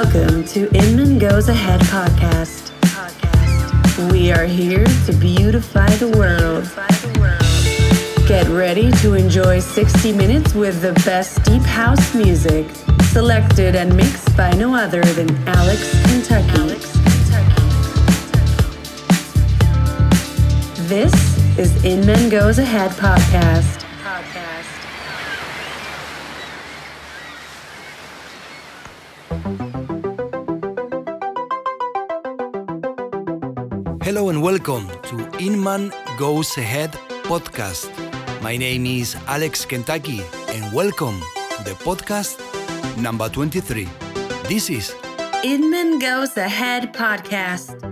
Welcome to Inmann Goes Ahead podcast. We are here to beautify the world. Get ready to enjoy 60 minutes with the best deep house music, selected and mixed by no other than Alex Kentucky. This is Inmann Goes Ahead podcast. And welcome to Inmann Goes Ahead podcast. My name is Alex Kentucky and welcome to the podcast number 23. This is Inmann Goes Ahead podcast.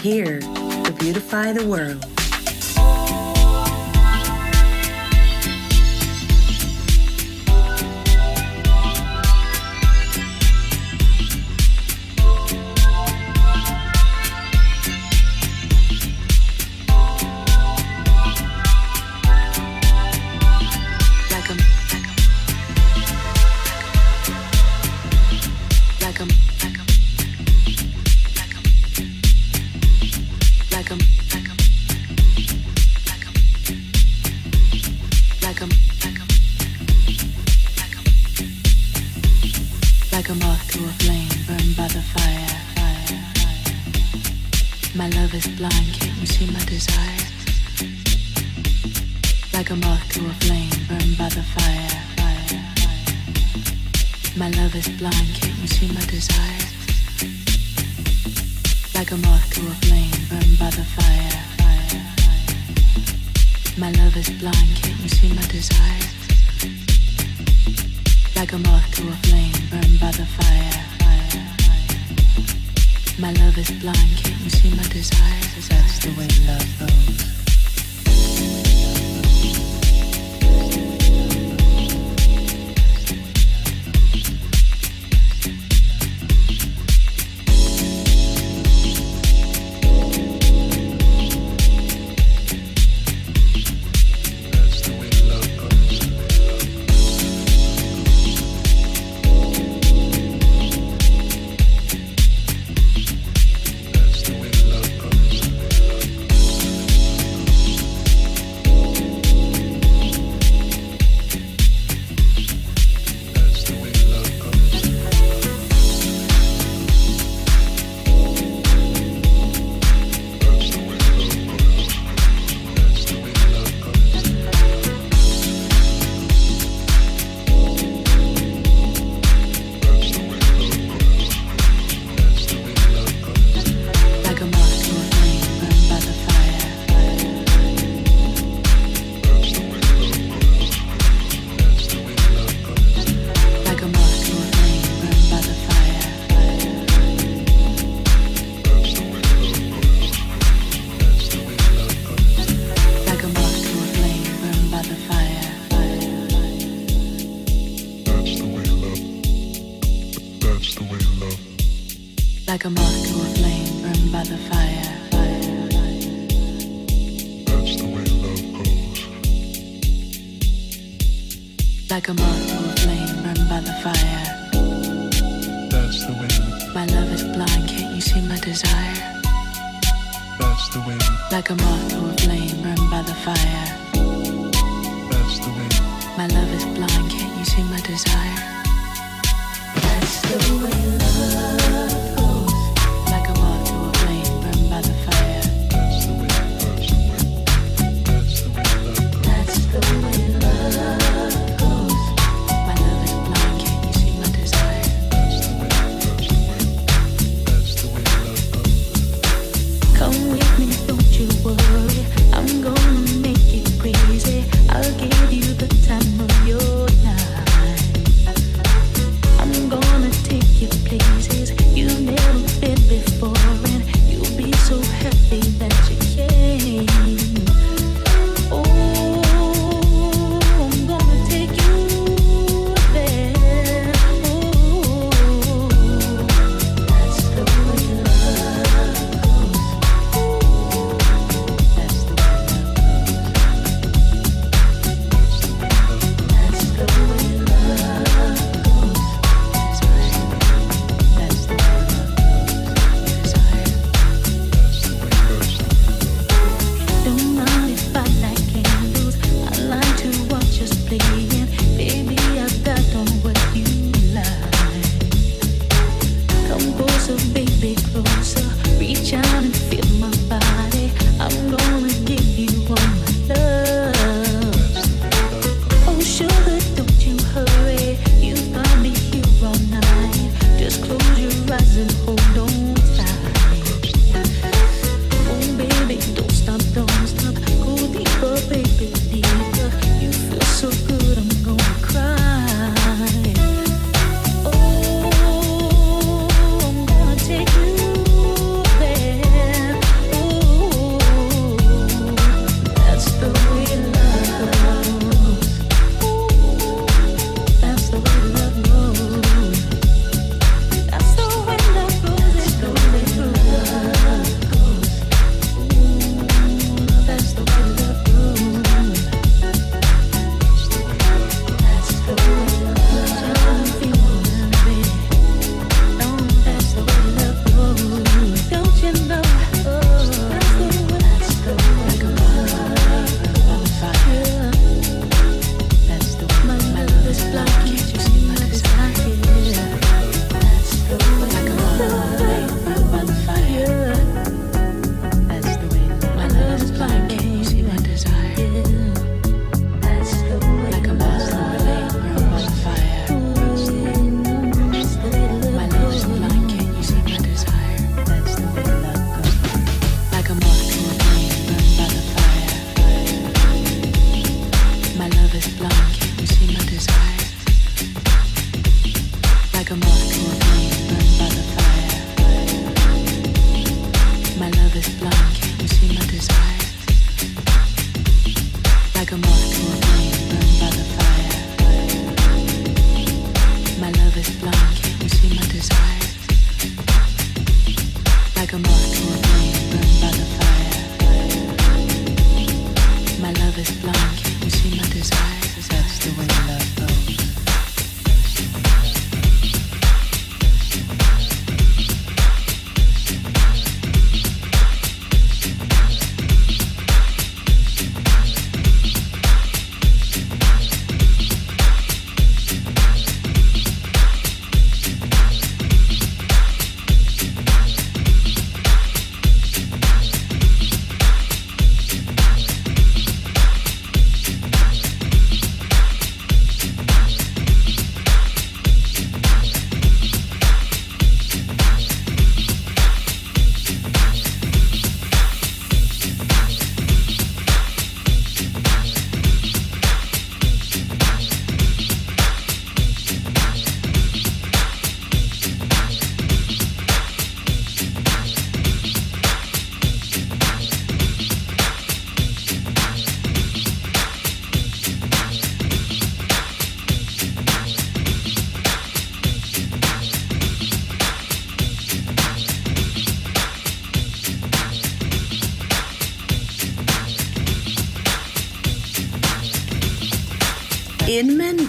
Here to beautify the world.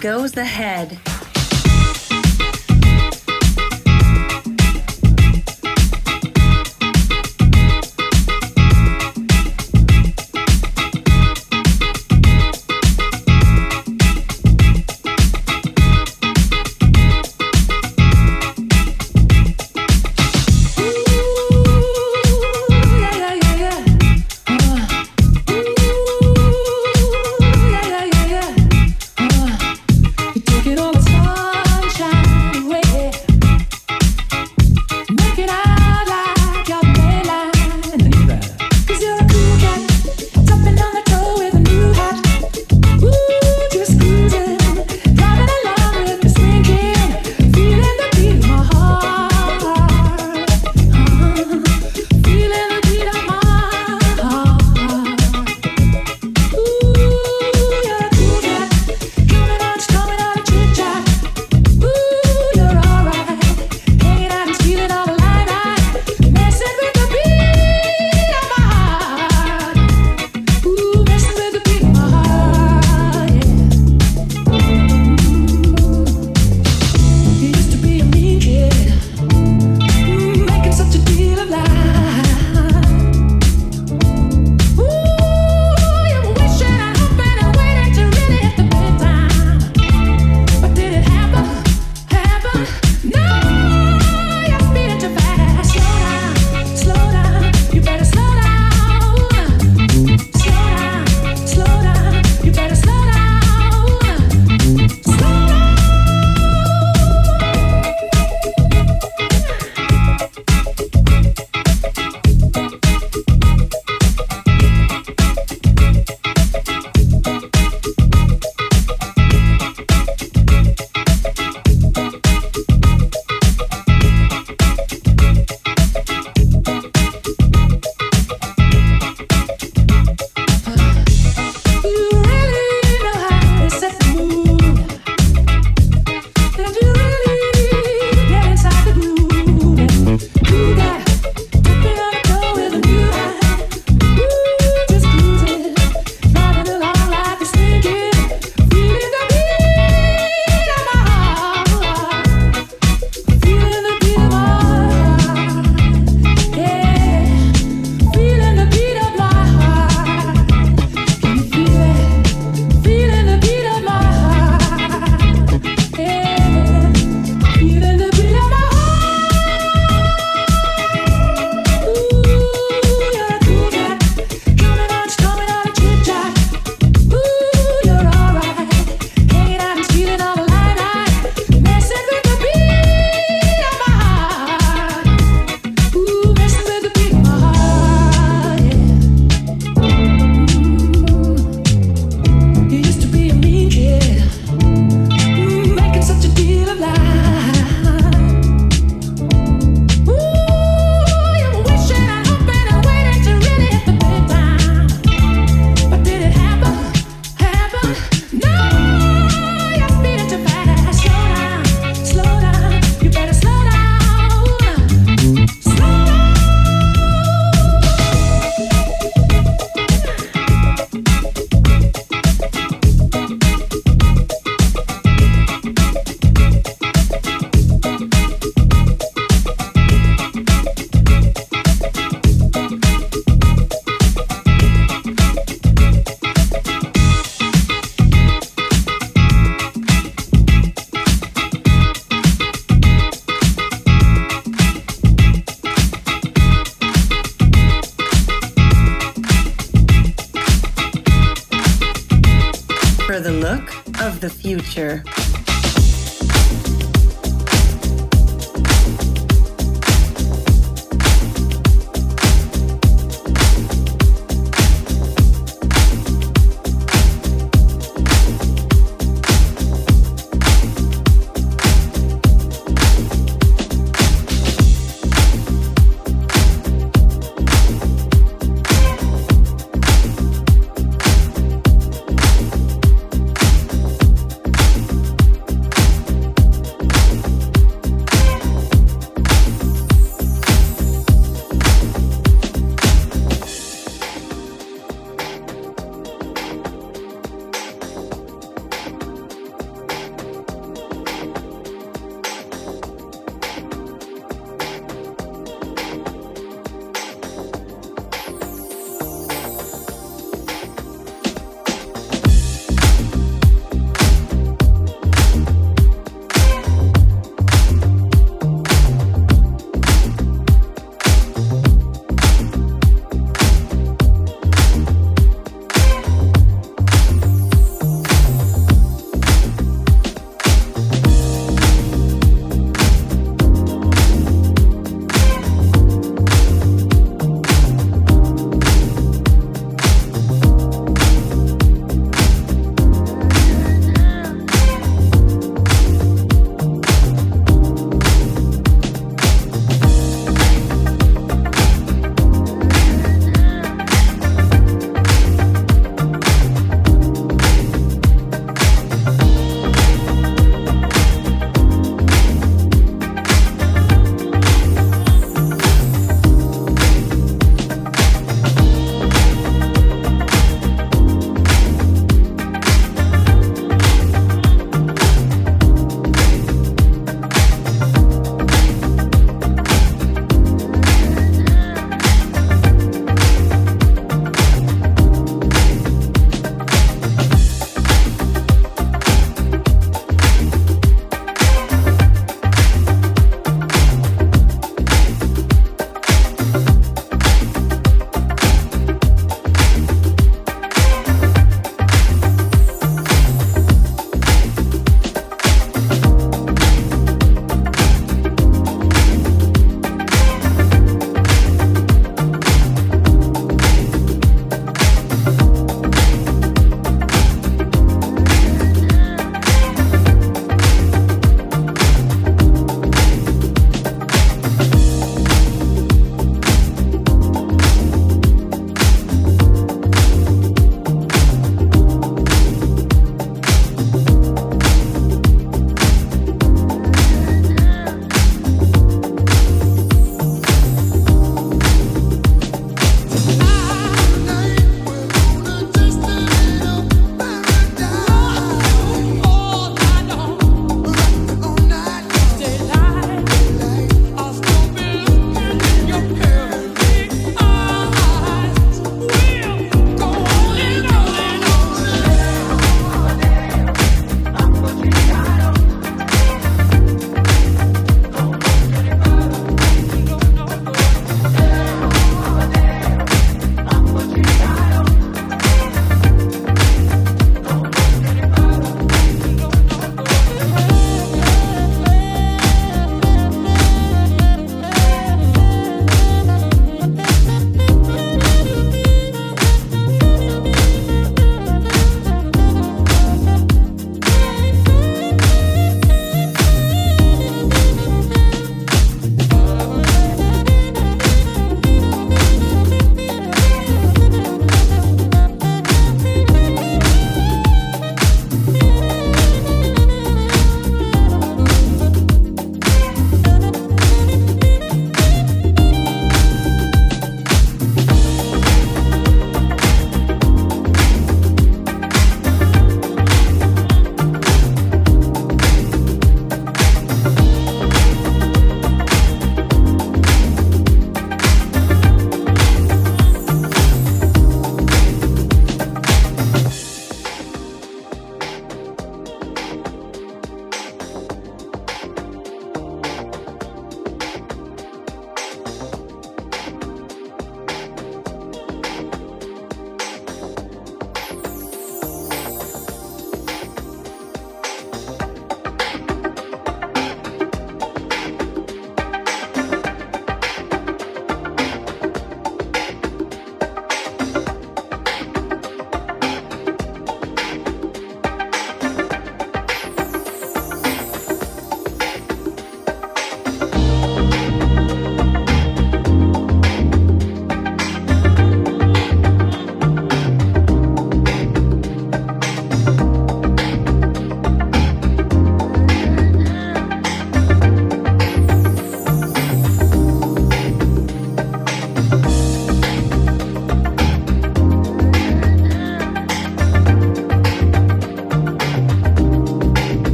Goes the all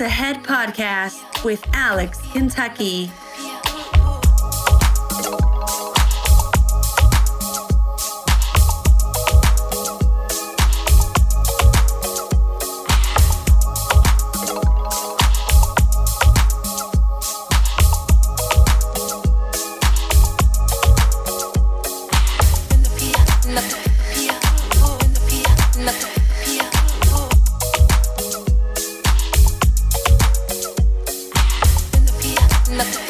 Ahead podcast with Alex Kentucky. enough to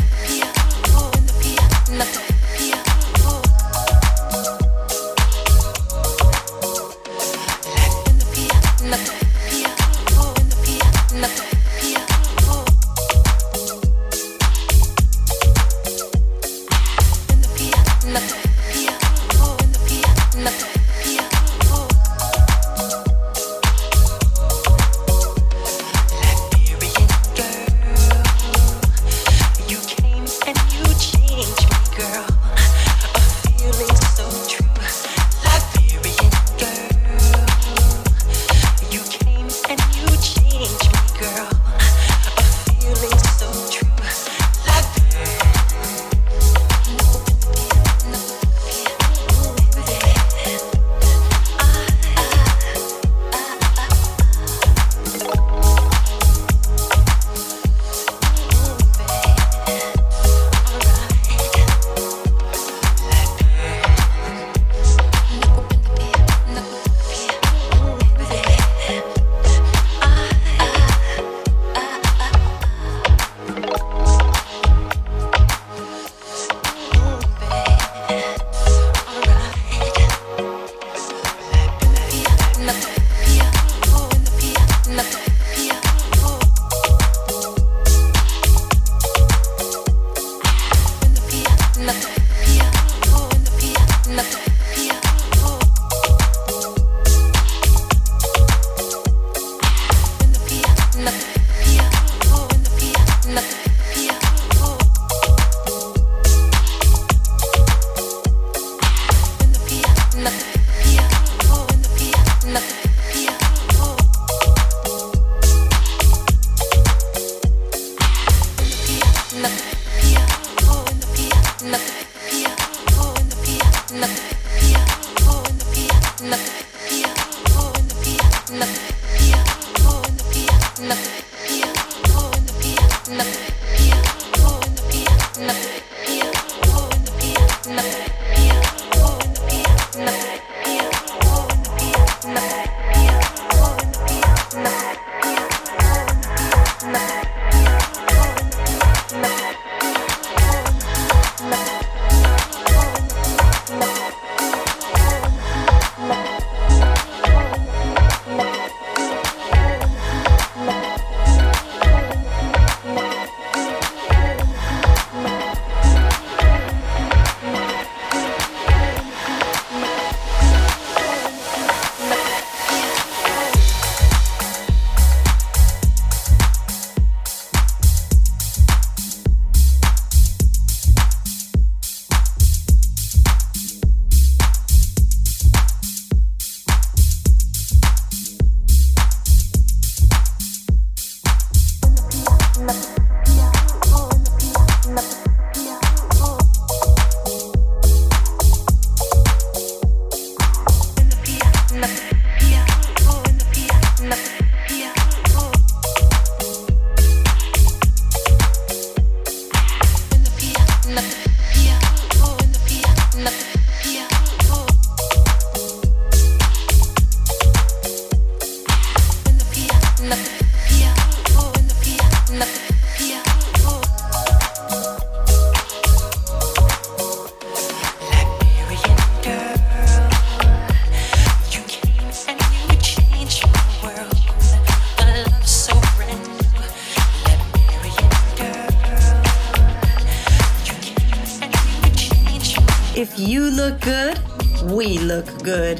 You look good, we look good.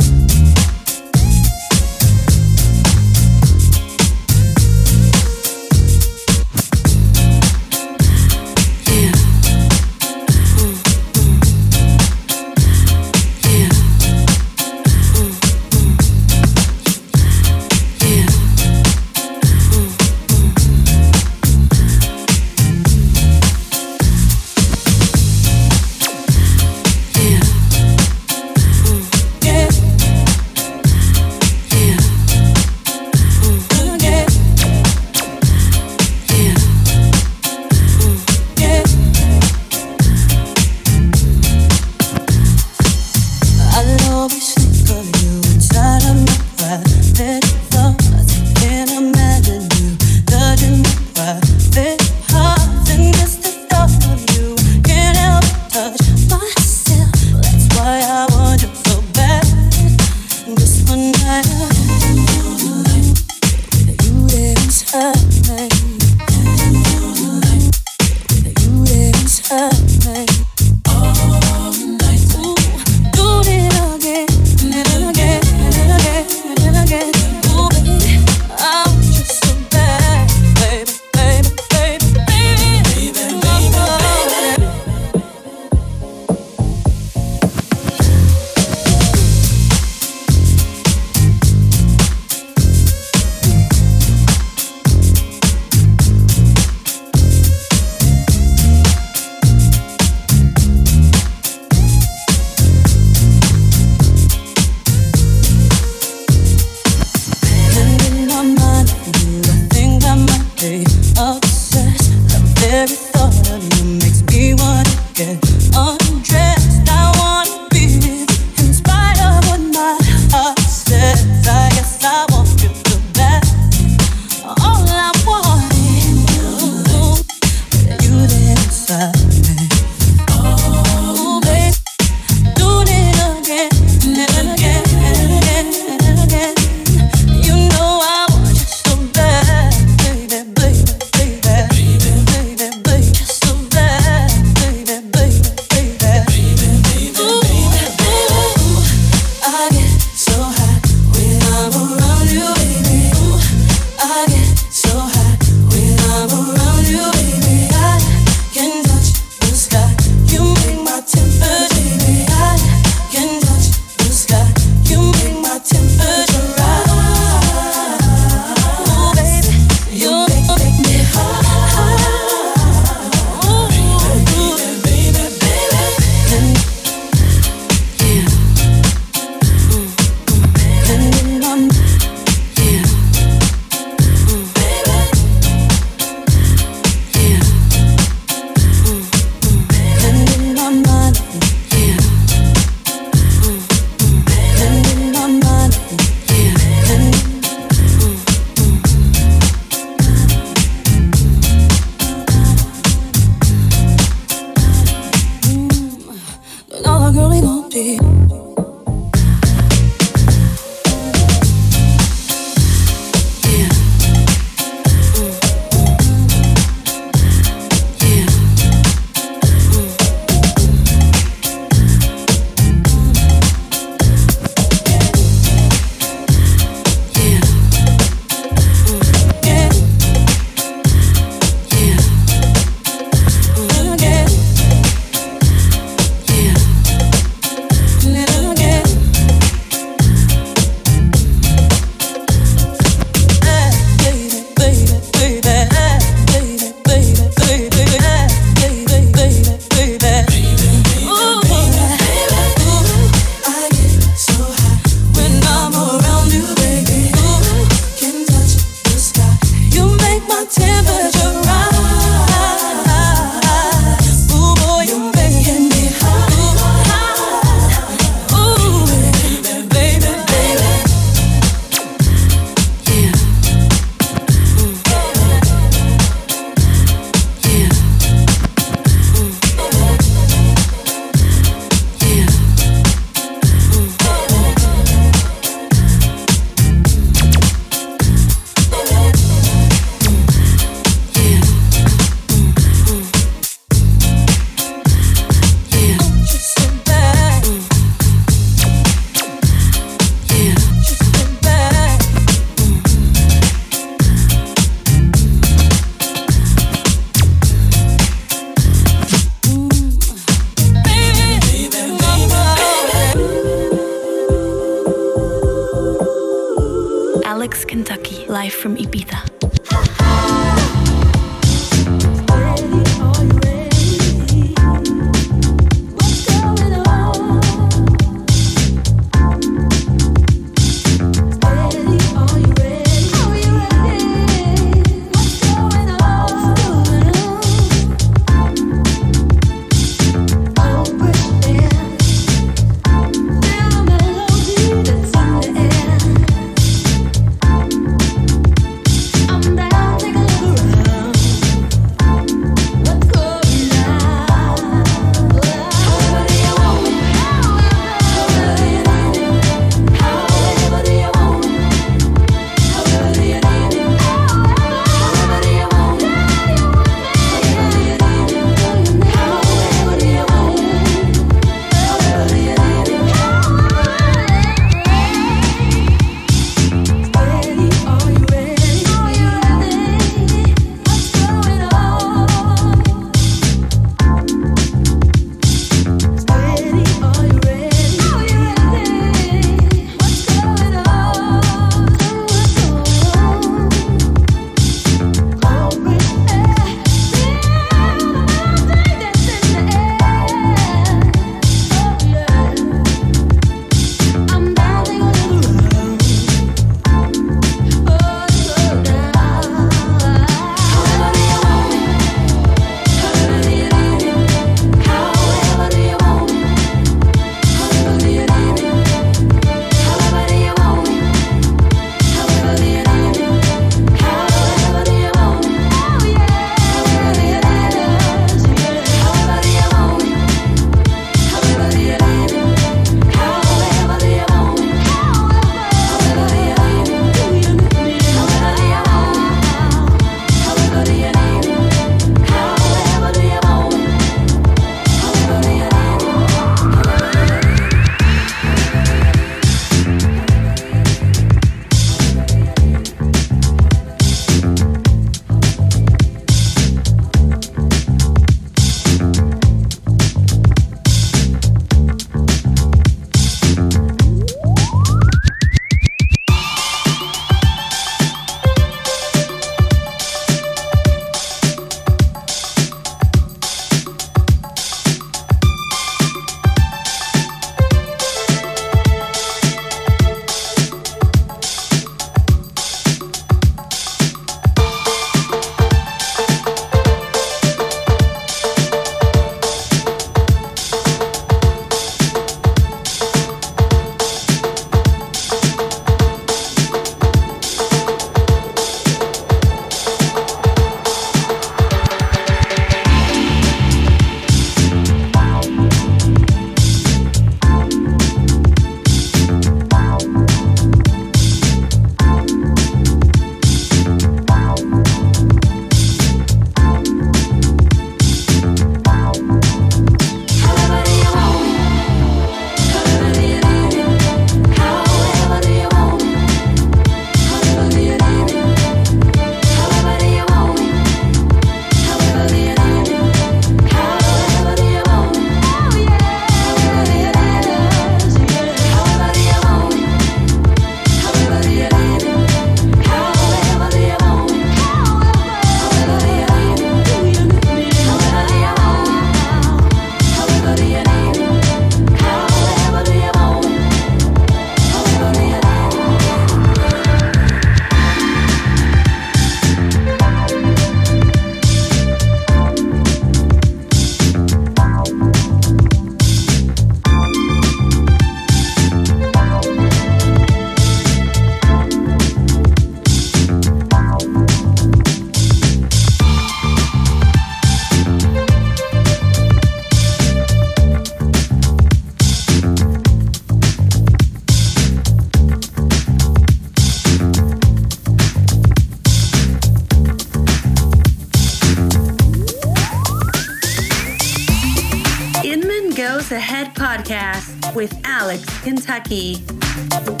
Kentucky.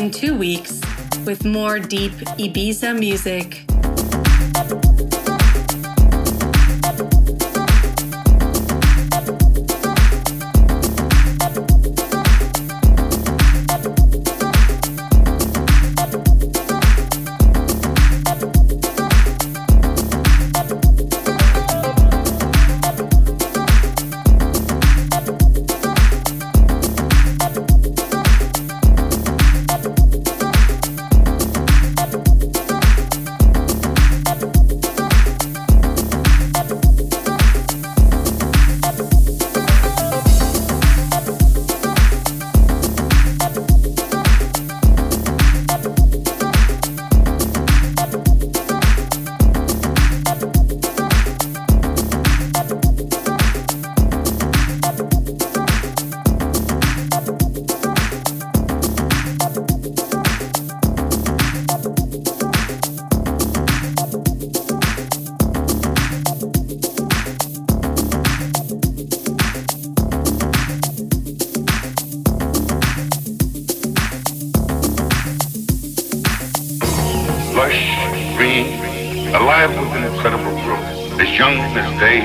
In two weeks with more deep Ibiza music. free, alive with an incredible growth, as young as day,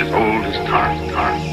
as old as time. time.